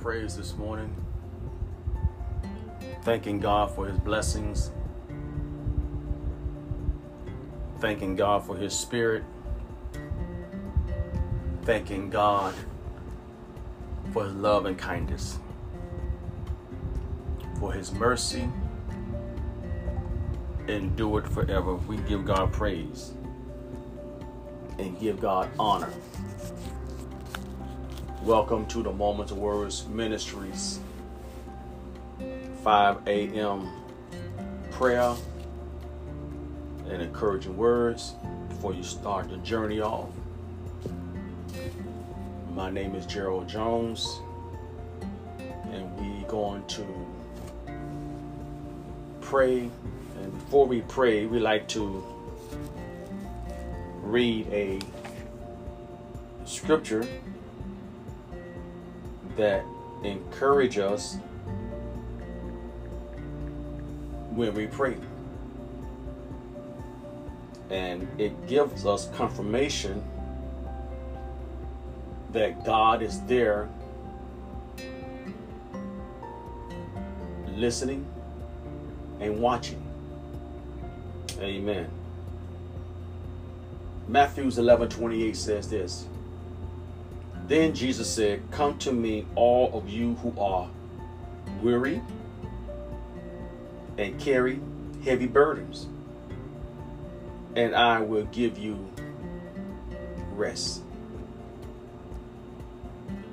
Praise this morning. Thanking God for his blessings. Thanking God for his spirit. Thanking God for his love and kindness. For his mercy endured forever. We give God praise and give God honor. Welcome to the Moments of Words Ministries 5 a.m. prayer and encouraging words before you start the journey off. My name is Gerald Jones, and we going to pray. And before we pray, we like to read a scripture that encourage us when we pray. And it gives us confirmation that God is there listening and watching. Amen. Matthews 11 28 says this. Then Jesus said, Come to me, all of you who are weary and carry heavy burdens, and I will give you rest.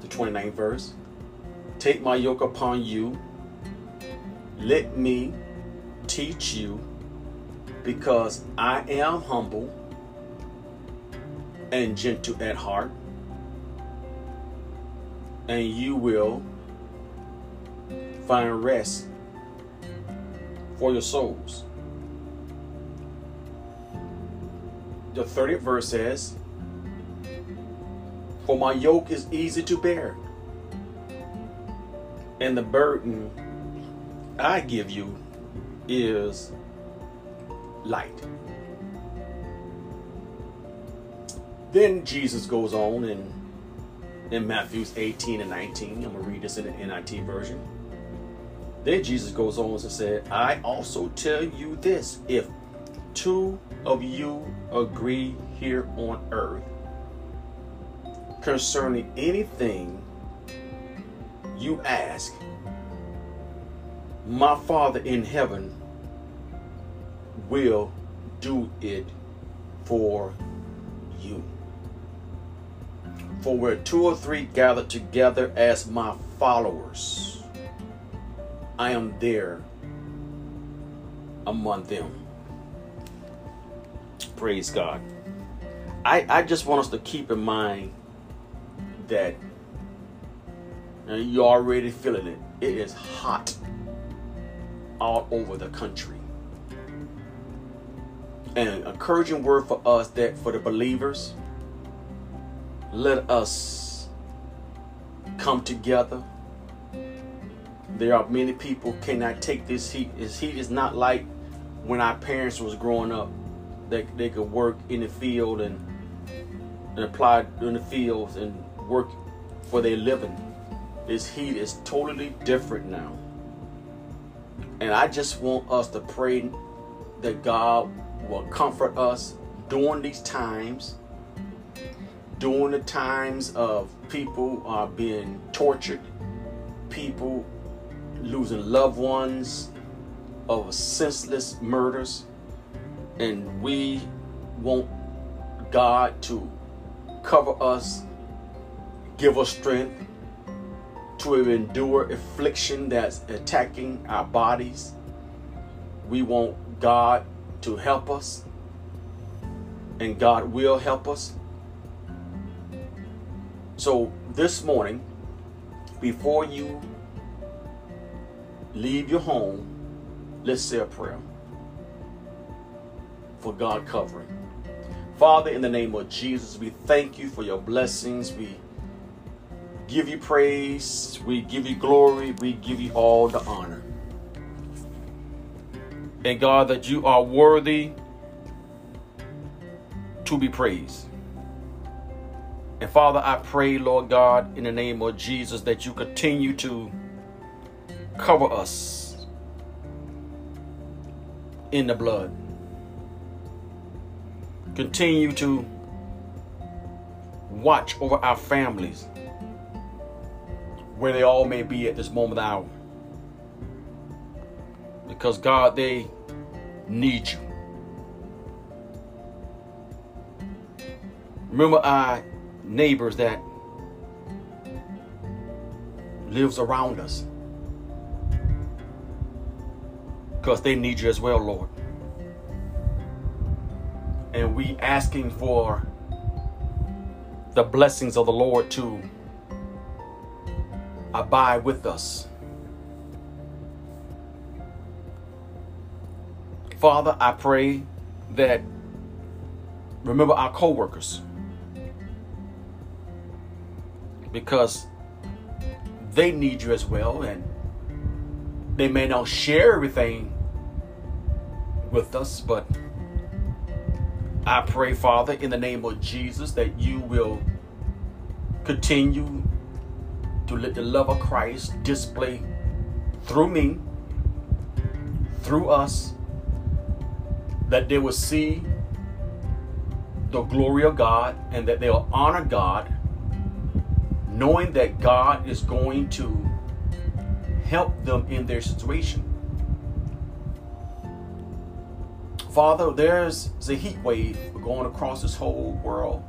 The 29th verse Take my yoke upon you, let me teach you, because I am humble and gentle at heart and you will find rest for your souls. The 30th verse says, For my yoke is easy to bear, and the burden I give you is light. Then Jesus goes on and in Matthews 18 and 19. I'm going to read this in the NLT version. Then Jesus goes on and said, I also tell you this if two of you agree here on earth concerning anything you ask, my Father in heaven will do it for you. For where two or three gather together as my followers, I am there among them. Praise God. I, I just want us to keep in mind that and you're already feeling it. It is hot all over the country. And an encouraging word for us that for the believers, let us come together. There are many people cannot take this heat. This heat is not like when our parents was growing up. They, they could work in the field and, and apply in the fields and work for their living. This heat is totally different now. And I just want us to pray that God will comfort us during these times during the times of people are being tortured, people losing loved ones of senseless murders, and we want God to cover us, give us strength to endure affliction that's attacking our bodies. We want God to help us, and God will help us. So this morning, before you leave your home, let's say a prayer for God covering. Father, in the name of Jesus, we thank you for your blessings. We give you praise. We give you glory. We give you all the honor. And God, that you are worthy to be praised. And Father, I pray, Lord God, in the name of Jesus, that you continue to cover us in the blood. Continue to watch over our families where they all may be at this moment hour. Because God, they need you. Remember our neighbors that lives around us. Because they need you as well, Lord. And we asking for the blessings of the Lord to abide with us. Father, I pray that remember our co-workers because they need you as well and they may not share everything with us but I pray father in the name of Jesus that you will continue to let the love of Christ display through me through us that they will see the glory of God and that they'll honor God knowing that God is going to help them in their situation. Father, there's a heat wave going across this whole world.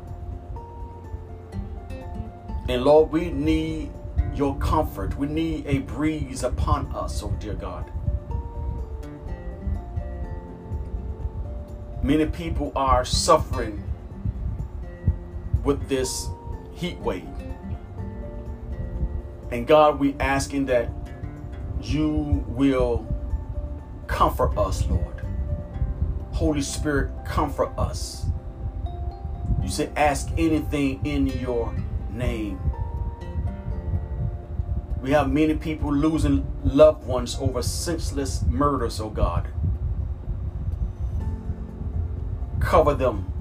And Lord, we need your comfort. We need a breeze upon us, oh dear God. Many people are suffering with this heat wave. And God, we asking that you will comfort us, Lord. Holy Spirit, comfort us. You said, ask anything in your name. We have many people losing loved ones over senseless murders, oh God. Cover them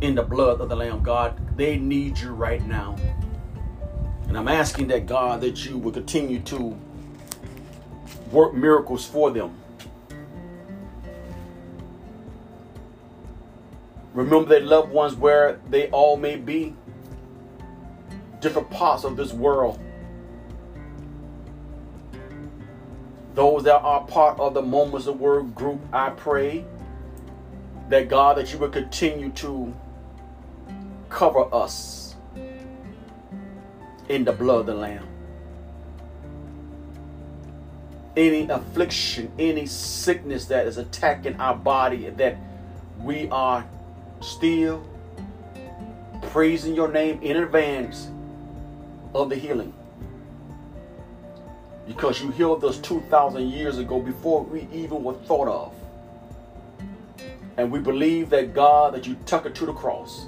in the blood of the Lamb, God. They need you right now. And I'm asking that God that you will continue to work miracles for them. Remember their loved ones where they all may be, different parts of this world. Those that are part of the Moments of Word group, I pray that God, that you will continue to cover us in the blood of the Lamb. Any affliction, any sickness that is attacking our body, that we are still praising your name in advance of the healing. Because you healed us 2,000 years ago before we even were thought of. And we believe that God, that you took it to the cross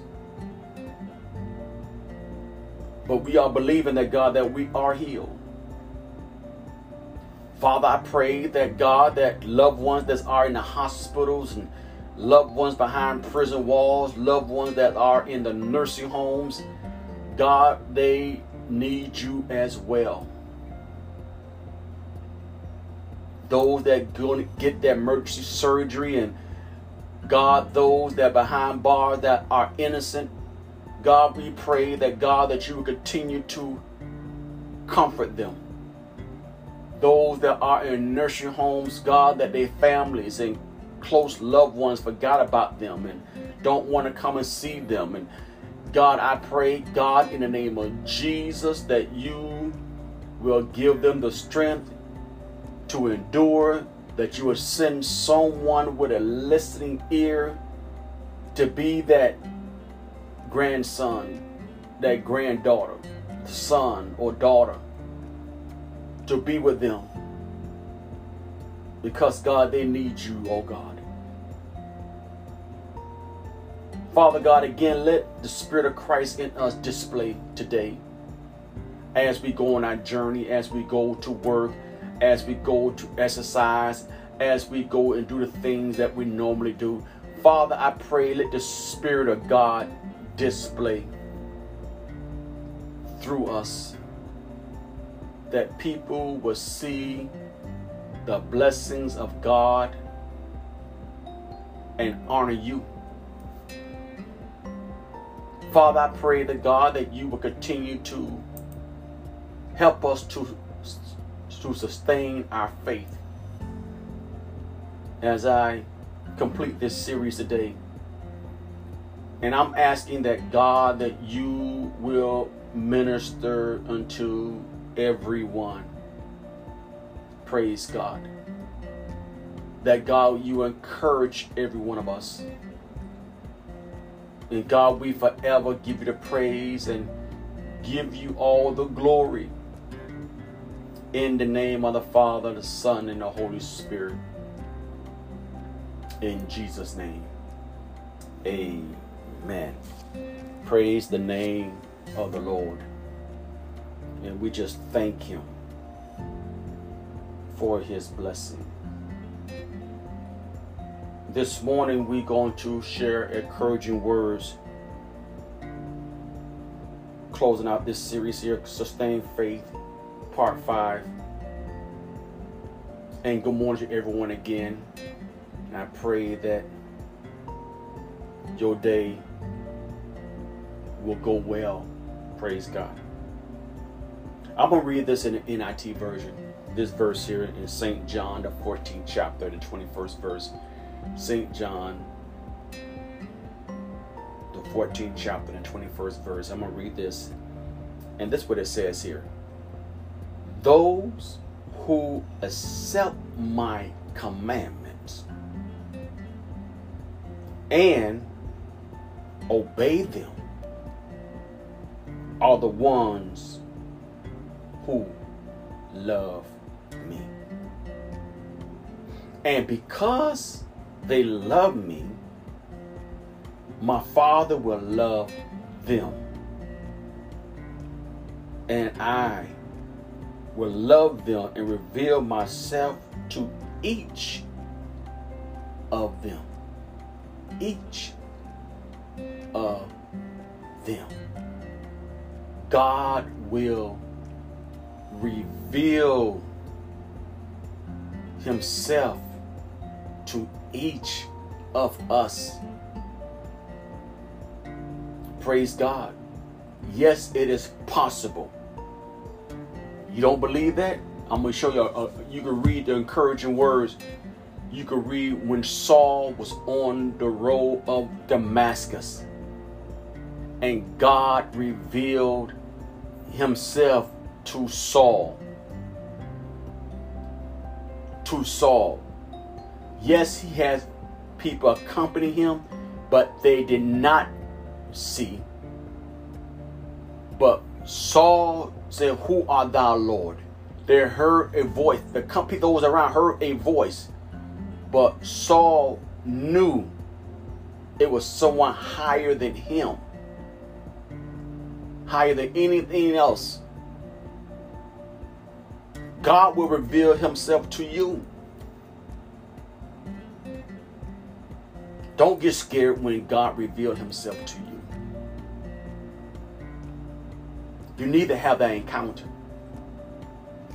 but we are believing that God that we are healed. Father, I pray that God, that loved ones that are in the hospitals and loved ones behind prison walls, loved ones that are in the nursing homes, God, they need you as well. Those that going to get that emergency surgery and God, those that behind bars that are innocent, God, we pray that God, that you will continue to comfort them. Those that are in nursing homes, God, that their families and close loved ones forgot about them and don't want to come and see them. And God, I pray, God, in the name of Jesus, that you will give them the strength to endure, that you will send someone with a listening ear to be that grandson, that granddaughter, son or daughter, to be with them. Because, God, they need you, oh God. Father God, again, let the Spirit of Christ in us display today as we go on our journey, as we go to work, as we go to exercise, as we go and do the things that we normally do. Father, I pray, let the Spirit of God display through us that people will see the blessings of God and honor you. Father, I pray that God that you will continue to help us to, to sustain our faith. As I complete this series today, and I'm asking that God that you will minister unto everyone. Praise God. That God, you encourage every one of us. And God, we forever give you the praise and give you all the glory. In the name of the Father, the Son, and the Holy Spirit. In Jesus' name. Amen. Man, praise the name of the Lord. And we just thank Him for His blessing. This morning, we're going to share encouraging words. Closing out this series here, Sustain Faith, Part 5. And good morning to everyone again. And I pray that your day will go well. Praise God. I'm going to read this in the NLT version. This verse here in St. John, the 14th chapter, the 21st verse. St. John, the 14th chapter, the 21st verse. I'm going to read this. And this is what it says here. Those who accept my commandments and obey them are the ones who love me. And because they love me, my Father will love them. And I will love them and reveal myself to each of them. Each of them. God will reveal himself to each of us. Praise God. Yes, it is possible. You don't believe that? I'm going to show you. Uh, you can read the encouraging words. You can read when Saul was on the road of Damascus and God revealed himself to Saul. To Saul. Yes, he has people accompany him, but they did not see. But Saul said, Who art thou, Lord? They heard a voice. The company, those around heard a voice. But Saul knew it was someone higher than him, higher than anything else. God will reveal himself to you. Don't get scared when God revealed himself to you. You need to have that encounter.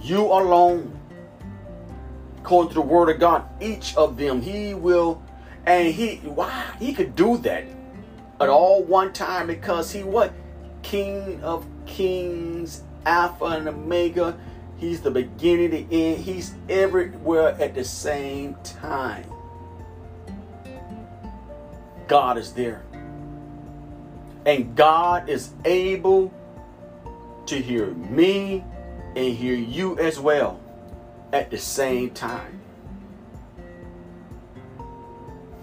You alone, according to the word of God, each of them, he will, and he, why? He could do that at all one time because he what? King of kings, Alpha and Omega He's the beginning, the end. He's everywhere at the same time. God is there. And God is able to hear me and hear you as well at the same time.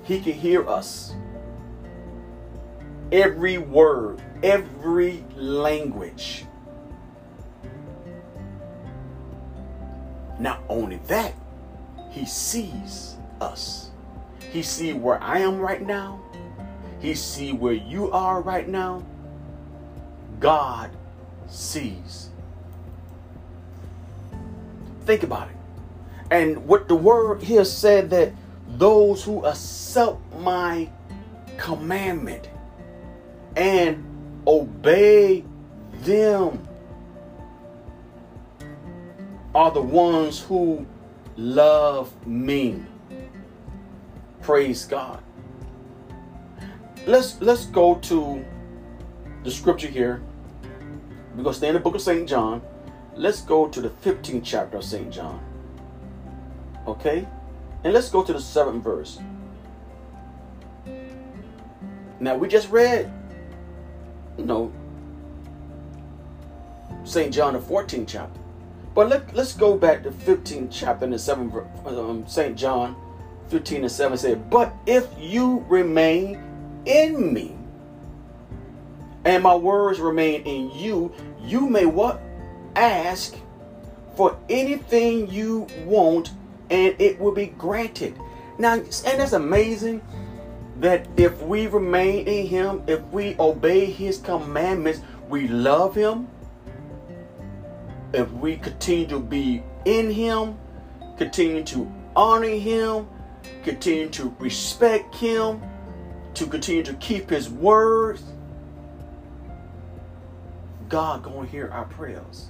He can hear us. Every word, every language. Not only that, he sees us. He see where I am right now. He see where you are right now. God sees. Think about it. And what the word here said that those who accept my commandment and obey them are the ones who love me. Praise God. Let's let's go to the scripture here. We're gonna stay in the book of St. John. Let's go to the 15th chapter of St. John. Okay? And let's go to the seventh verse. Now we just read, you know, St. John, the 14th chapter. But let, let's go back to 15th chapter and the 7th um, St. John 15 and 7 said, But if you remain in me, and my words remain in you, you may what? Ask for anything you want, and it will be granted. Now, and that's amazing that if we remain in him, if we obey his commandments, we love him. If we continue to be in him, continue to honor him, continue to respect him, to continue to keep his words, God gonna hear our prayers.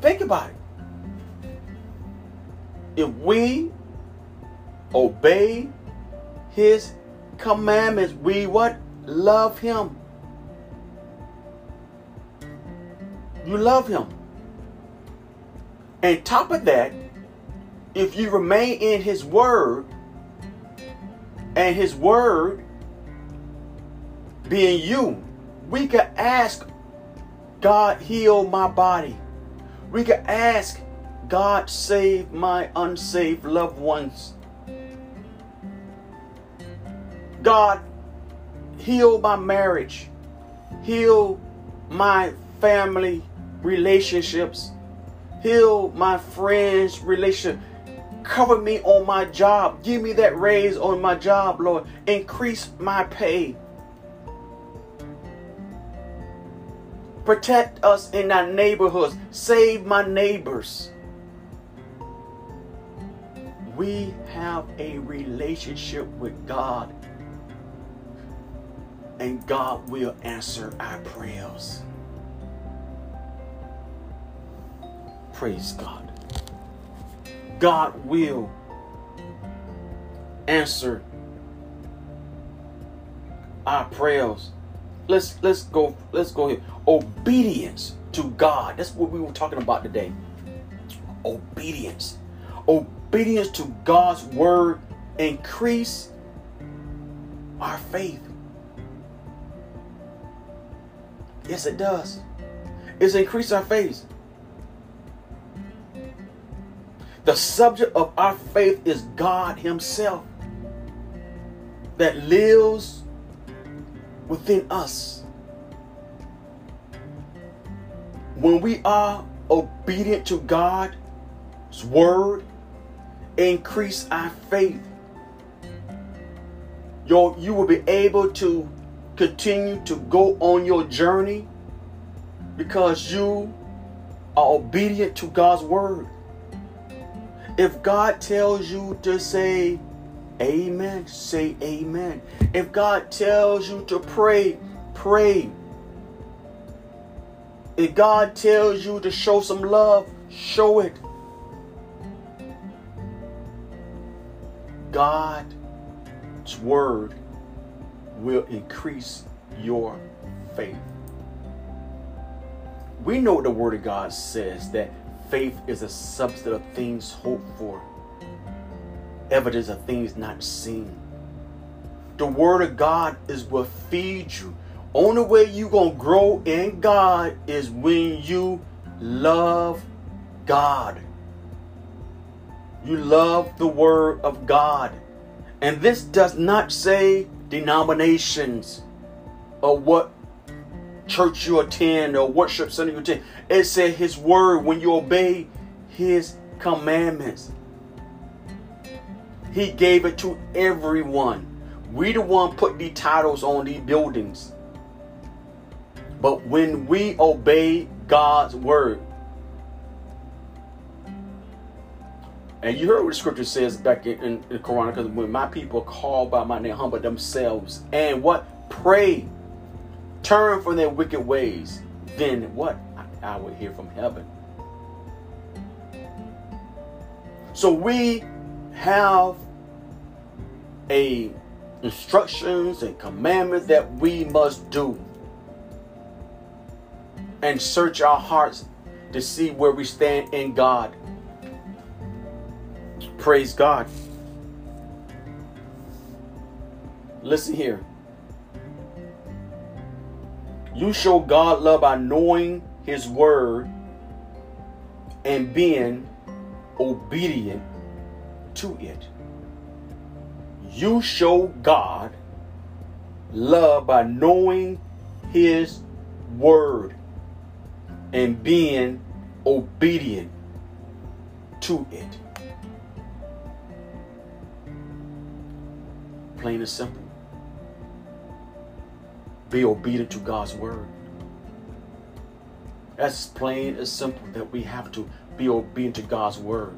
Think about it. If we obey his commandments. We what? Love him. You love him. And top of that, if you remain in his word, and his word being you, we could ask God heal my body. We could ask God save my unsaved loved ones. God, heal my marriage, heal my family relationships, heal my friends' relationship. Cover me on my job. Give me that raise on my job, Lord. Increase my pay. Protect us in our neighborhoods. Save my neighbors. We have a relationship with God and God will answer our prayers. Praise God. God will answer our prayers. Let's let's go let's go here. Obedience to God. That's what we were talking about today. Obedience. Obedience to God's word increase our faith. Yes, it does. It's increased our faith. The subject of our faith is God Himself that lives within us. When we are obedient to God's word, increase our faith. you you will be able to continue to go on your journey because you are obedient to God's word. If God tells you to say amen, say amen. If God tells you to pray, pray. If God tells you to show some love, show it. God's word will increase your faith. We know what the Word of God says that faith is a substance of things hoped for, evidence of things not seen. The Word of God is what feeds you. Only way you gonna grow in God is when you love God. You love the Word of God. And this does not say denominations or what church you attend or worship center you attend. It said his word when you obey his commandments. He gave it to everyone. We the one put the titles on these buildings. But when we obey God's word, And you heard what the scripture says back in, in, in Quran, because when my people call by my name, humble themselves, and what? Pray. Turn from their wicked ways. Then what? I, I will hear from heaven. So we have a instructions and commandments that we must do. And search our hearts to see where we stand in God. Praise God. Listen here. You show God love by knowing His word and being obedient to it. You show God love by knowing His word and being obedient to it. Plain and simple. Be obedient to God's word. That's plain and simple that we have to be obedient to God's word.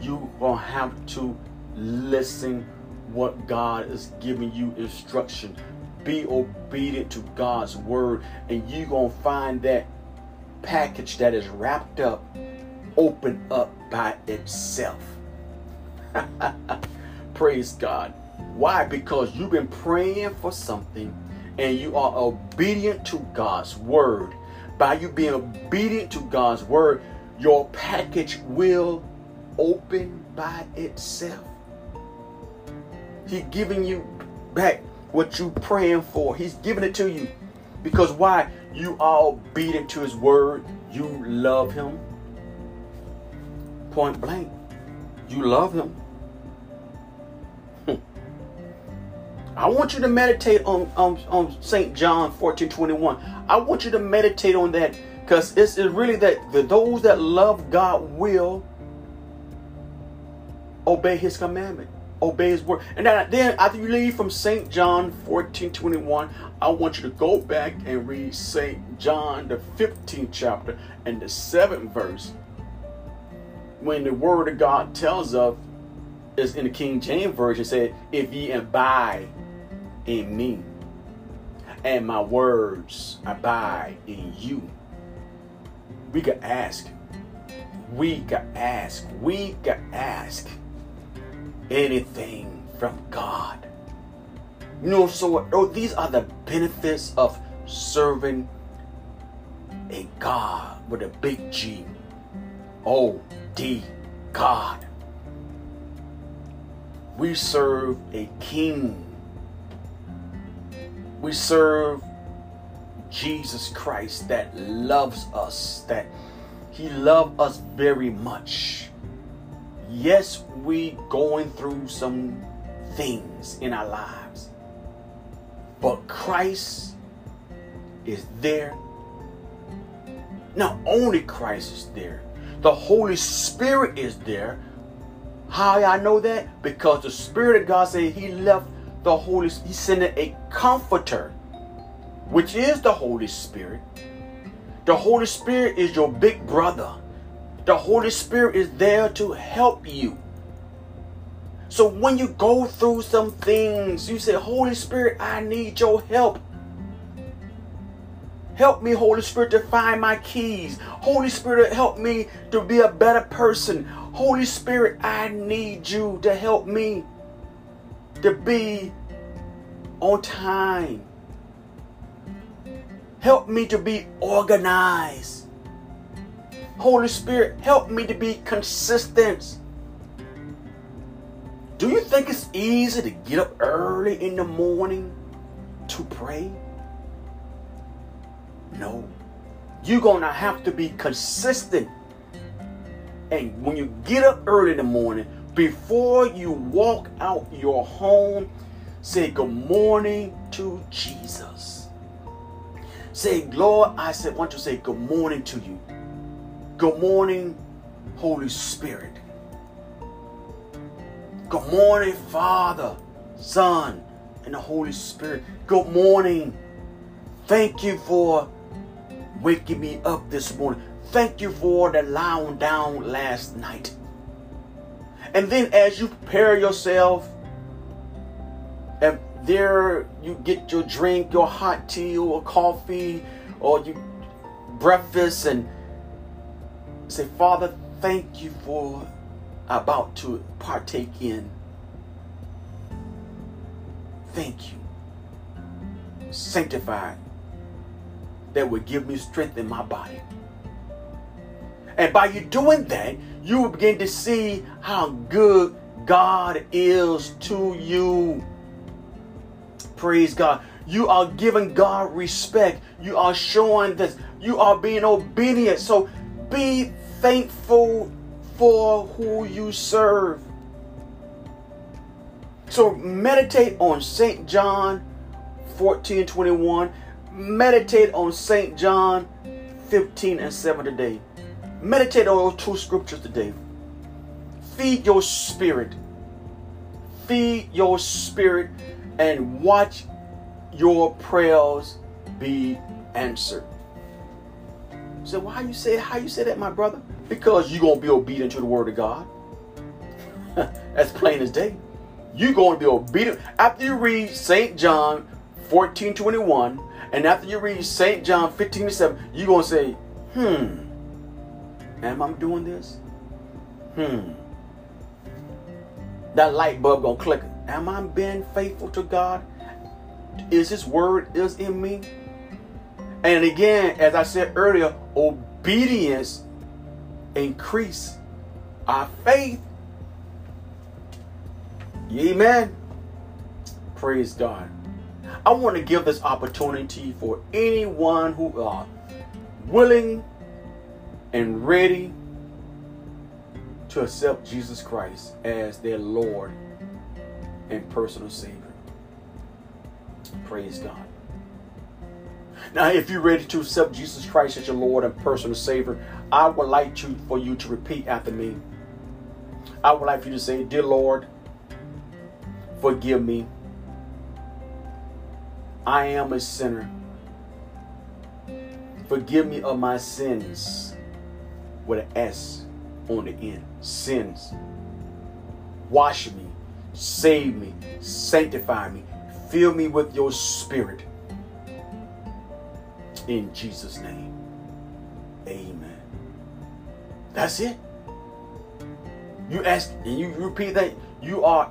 You gonna have to listen what God is giving you instruction. Be obedient to God's word, and you're gonna find that package that is wrapped up, open up by itself. Praise God. Why? Because you've been praying for something and you are obedient to God's word. By you being obedient to God's word, your package will open by itself. He's giving you back what you're praying for. He's giving it to you. Because why? You are obedient to his word. You love him. Point blank. You love him. I want you to meditate on, on, on St. John 14 21. I want you to meditate on that because it's, it's really that the, those that love God will obey his commandment, obey his word. And then after you leave from St. John 14 21, I want you to go back and read St. John, the 15th chapter and the 7th verse. When the word of God tells us, is in the King James Version, said, If ye abide in me, and my words abide in you. We could ask. We could ask. We could ask anything from God. You know, so oh, these are the benefits of serving a God with a big G. O D God. We serve a king we serve Jesus Christ that loves us, that he loved us very much. Yes, we going through some things in our lives. But Christ is there. Not only Christ is there, the Holy Spirit is there. How I know that? Because the Spirit of God said He left the Holy He sent a comforter, which is the Holy Spirit. The Holy Spirit is your big brother. The Holy Spirit is there to help you. So when you go through some things, you say, Holy Spirit, I need your help. Help me, Holy Spirit, to find my keys. Holy Spirit, help me to be a better person. Holy Spirit, I need you to help me to be on time. Help me to be organized. Holy Spirit, help me to be consistent. Do you think it's easy to get up early in the morning to pray? No. You're going to have to be consistent. And when you get up early in the morning, before you walk out your home, say good morning to Jesus. Say, Lord, I said, want to say good morning to you. Good morning, Holy Spirit. Good morning, Father, Son, and the Holy Spirit. Good morning. Thank you for waking me up this morning. Thank you for the lying down last night. And then as you prepare yourself, and there you get your drink, your hot tea or coffee, or you breakfast, and say, Father, thank you for about to partake in. Thank you. Sanctified. That would give me strength in my body. And by you doing that, you will begin to see how good God is to you. Praise God. You are giving God respect. You are showing this. You are being obedient. So be thankful for who you serve. So meditate on St. John 14 21. Meditate on St. John 15 and 7 today. Meditate on those two scriptures today. Feed your spirit. Feed your spirit and watch your prayers be answered. So why you say how you say that, my brother? Because you're gonna be obedient to the word of God. That's plain as day. You're to be obedient. After you read St. John 14 21, and after you read St. John 15 7, you're to say, hmm, am I doing this? Hmm. That light bulb to click. Am I being faithful to God? Is His word is in me? And again, as I said earlier, obedience increase our faith Amen. Praise God. I want to give this opportunity for anyone who are willing and ready to accept Jesus Christ as their Lord and personal Savior. Praise God. Now, if you're ready to accept Jesus Christ as your Lord and personal Savior, I would like to, for you to repeat after me. I would like for you to say, Dear Lord, Forgive me. I am a sinner. Forgive me of my sins with an S on the end. Sins. Wash me, save me, sanctify me, fill me with your spirit. In Jesus' name. Amen. That's it. You ask and you repeat that. You are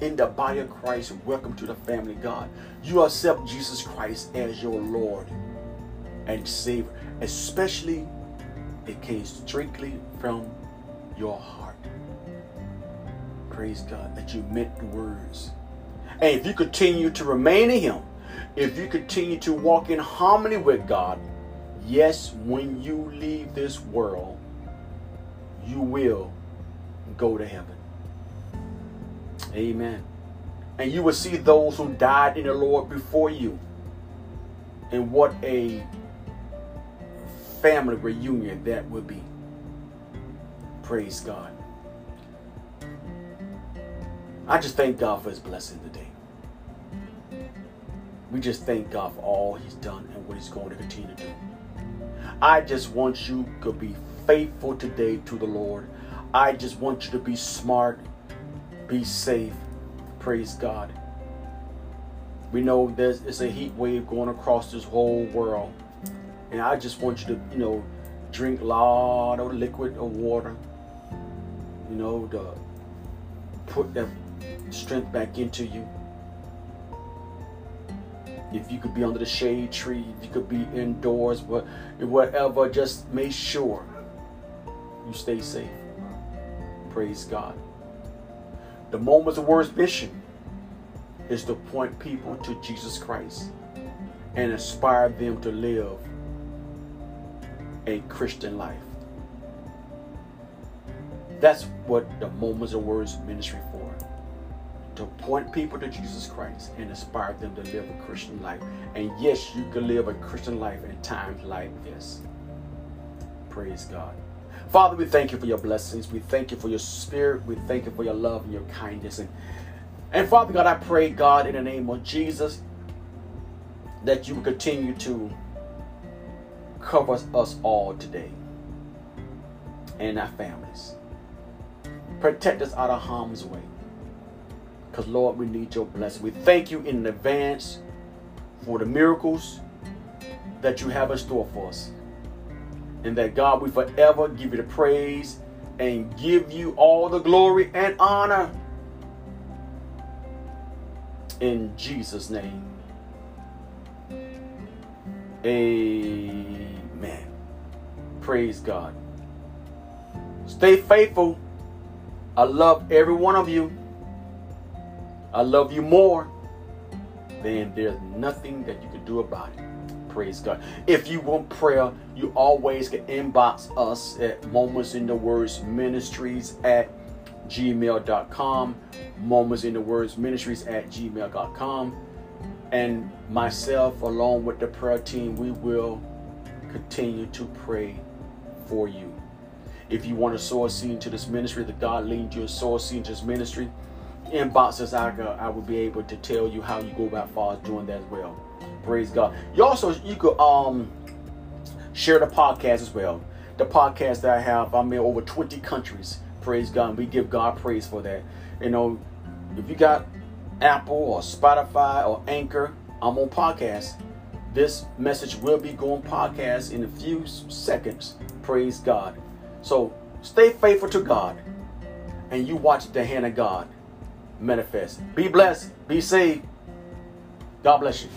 in the body of Christ, welcome to the family God. You accept Jesus Christ as your Lord and Savior, especially it came strictly from your heart. Praise God that you meant the words. And if you continue to remain in Him, if you continue to walk in harmony with God, yes, when you leave this world, you will go to heaven. Amen. And you will see those who died in the Lord before you. And what a family reunion that would be. Praise God. I just thank God for his blessing today. We just thank God for all he's done and what he's going to continue to do. I just want you to be faithful today to the Lord. I just want you to be smart be safe. Praise God. We know there's it's a heat wave going across this whole world. And I just want you to, you know, drink a lot of liquid or water. You know, to put that strength back into you. If you could be under the shade tree, if you could be indoors, whatever, just make sure you stay safe. Praise God. The Moments of Words mission is to point people to Jesus Christ and inspire them to live a Christian life. That's what the Moments of Words ministry. To point people to Jesus Christ and inspire them to live a Christian life. And yes, you can live a Christian life in times like this. Praise God. Father, we thank you for your blessings. We thank you for your spirit. We thank you for your love and your kindness. And, and Father God, I pray, God, in the name of Jesus, that you will continue to cover us all today. and our families. Protect us out of harm's way. Because, Lord, we need your blessing. We thank you in advance for the miracles that you have in store for us. And that, God, we forever give you the praise and give you all the glory and honor. In Jesus' name. Amen. Praise God. Stay faithful. I love every one of you. I love you more than there's nothing that you can do about it. Praise God. If you want prayer, you always can inbox us at Moments in the Words Ministries at gmail.com. Moments in the Words Ministries at gmail.com. And myself, along with the prayer team, we will continue to pray for you. If you want to sow a seed into this ministry, that God leads you to sow a seed into this ministry, inbox us. I, I will be able to tell you how you go about far as doing that as well. Praise God. You also you could um share the podcast as well. The podcast that I have, I'm in over 20 countries. Praise God. And we give God praise for that. You know, if you got Apple or Spotify or Anchor, I'm on podcast. This message will be going podcast in a few seconds. Praise God. So stay faithful to God and you watch the hand of God manifest. Be blessed. Be saved. God bless you.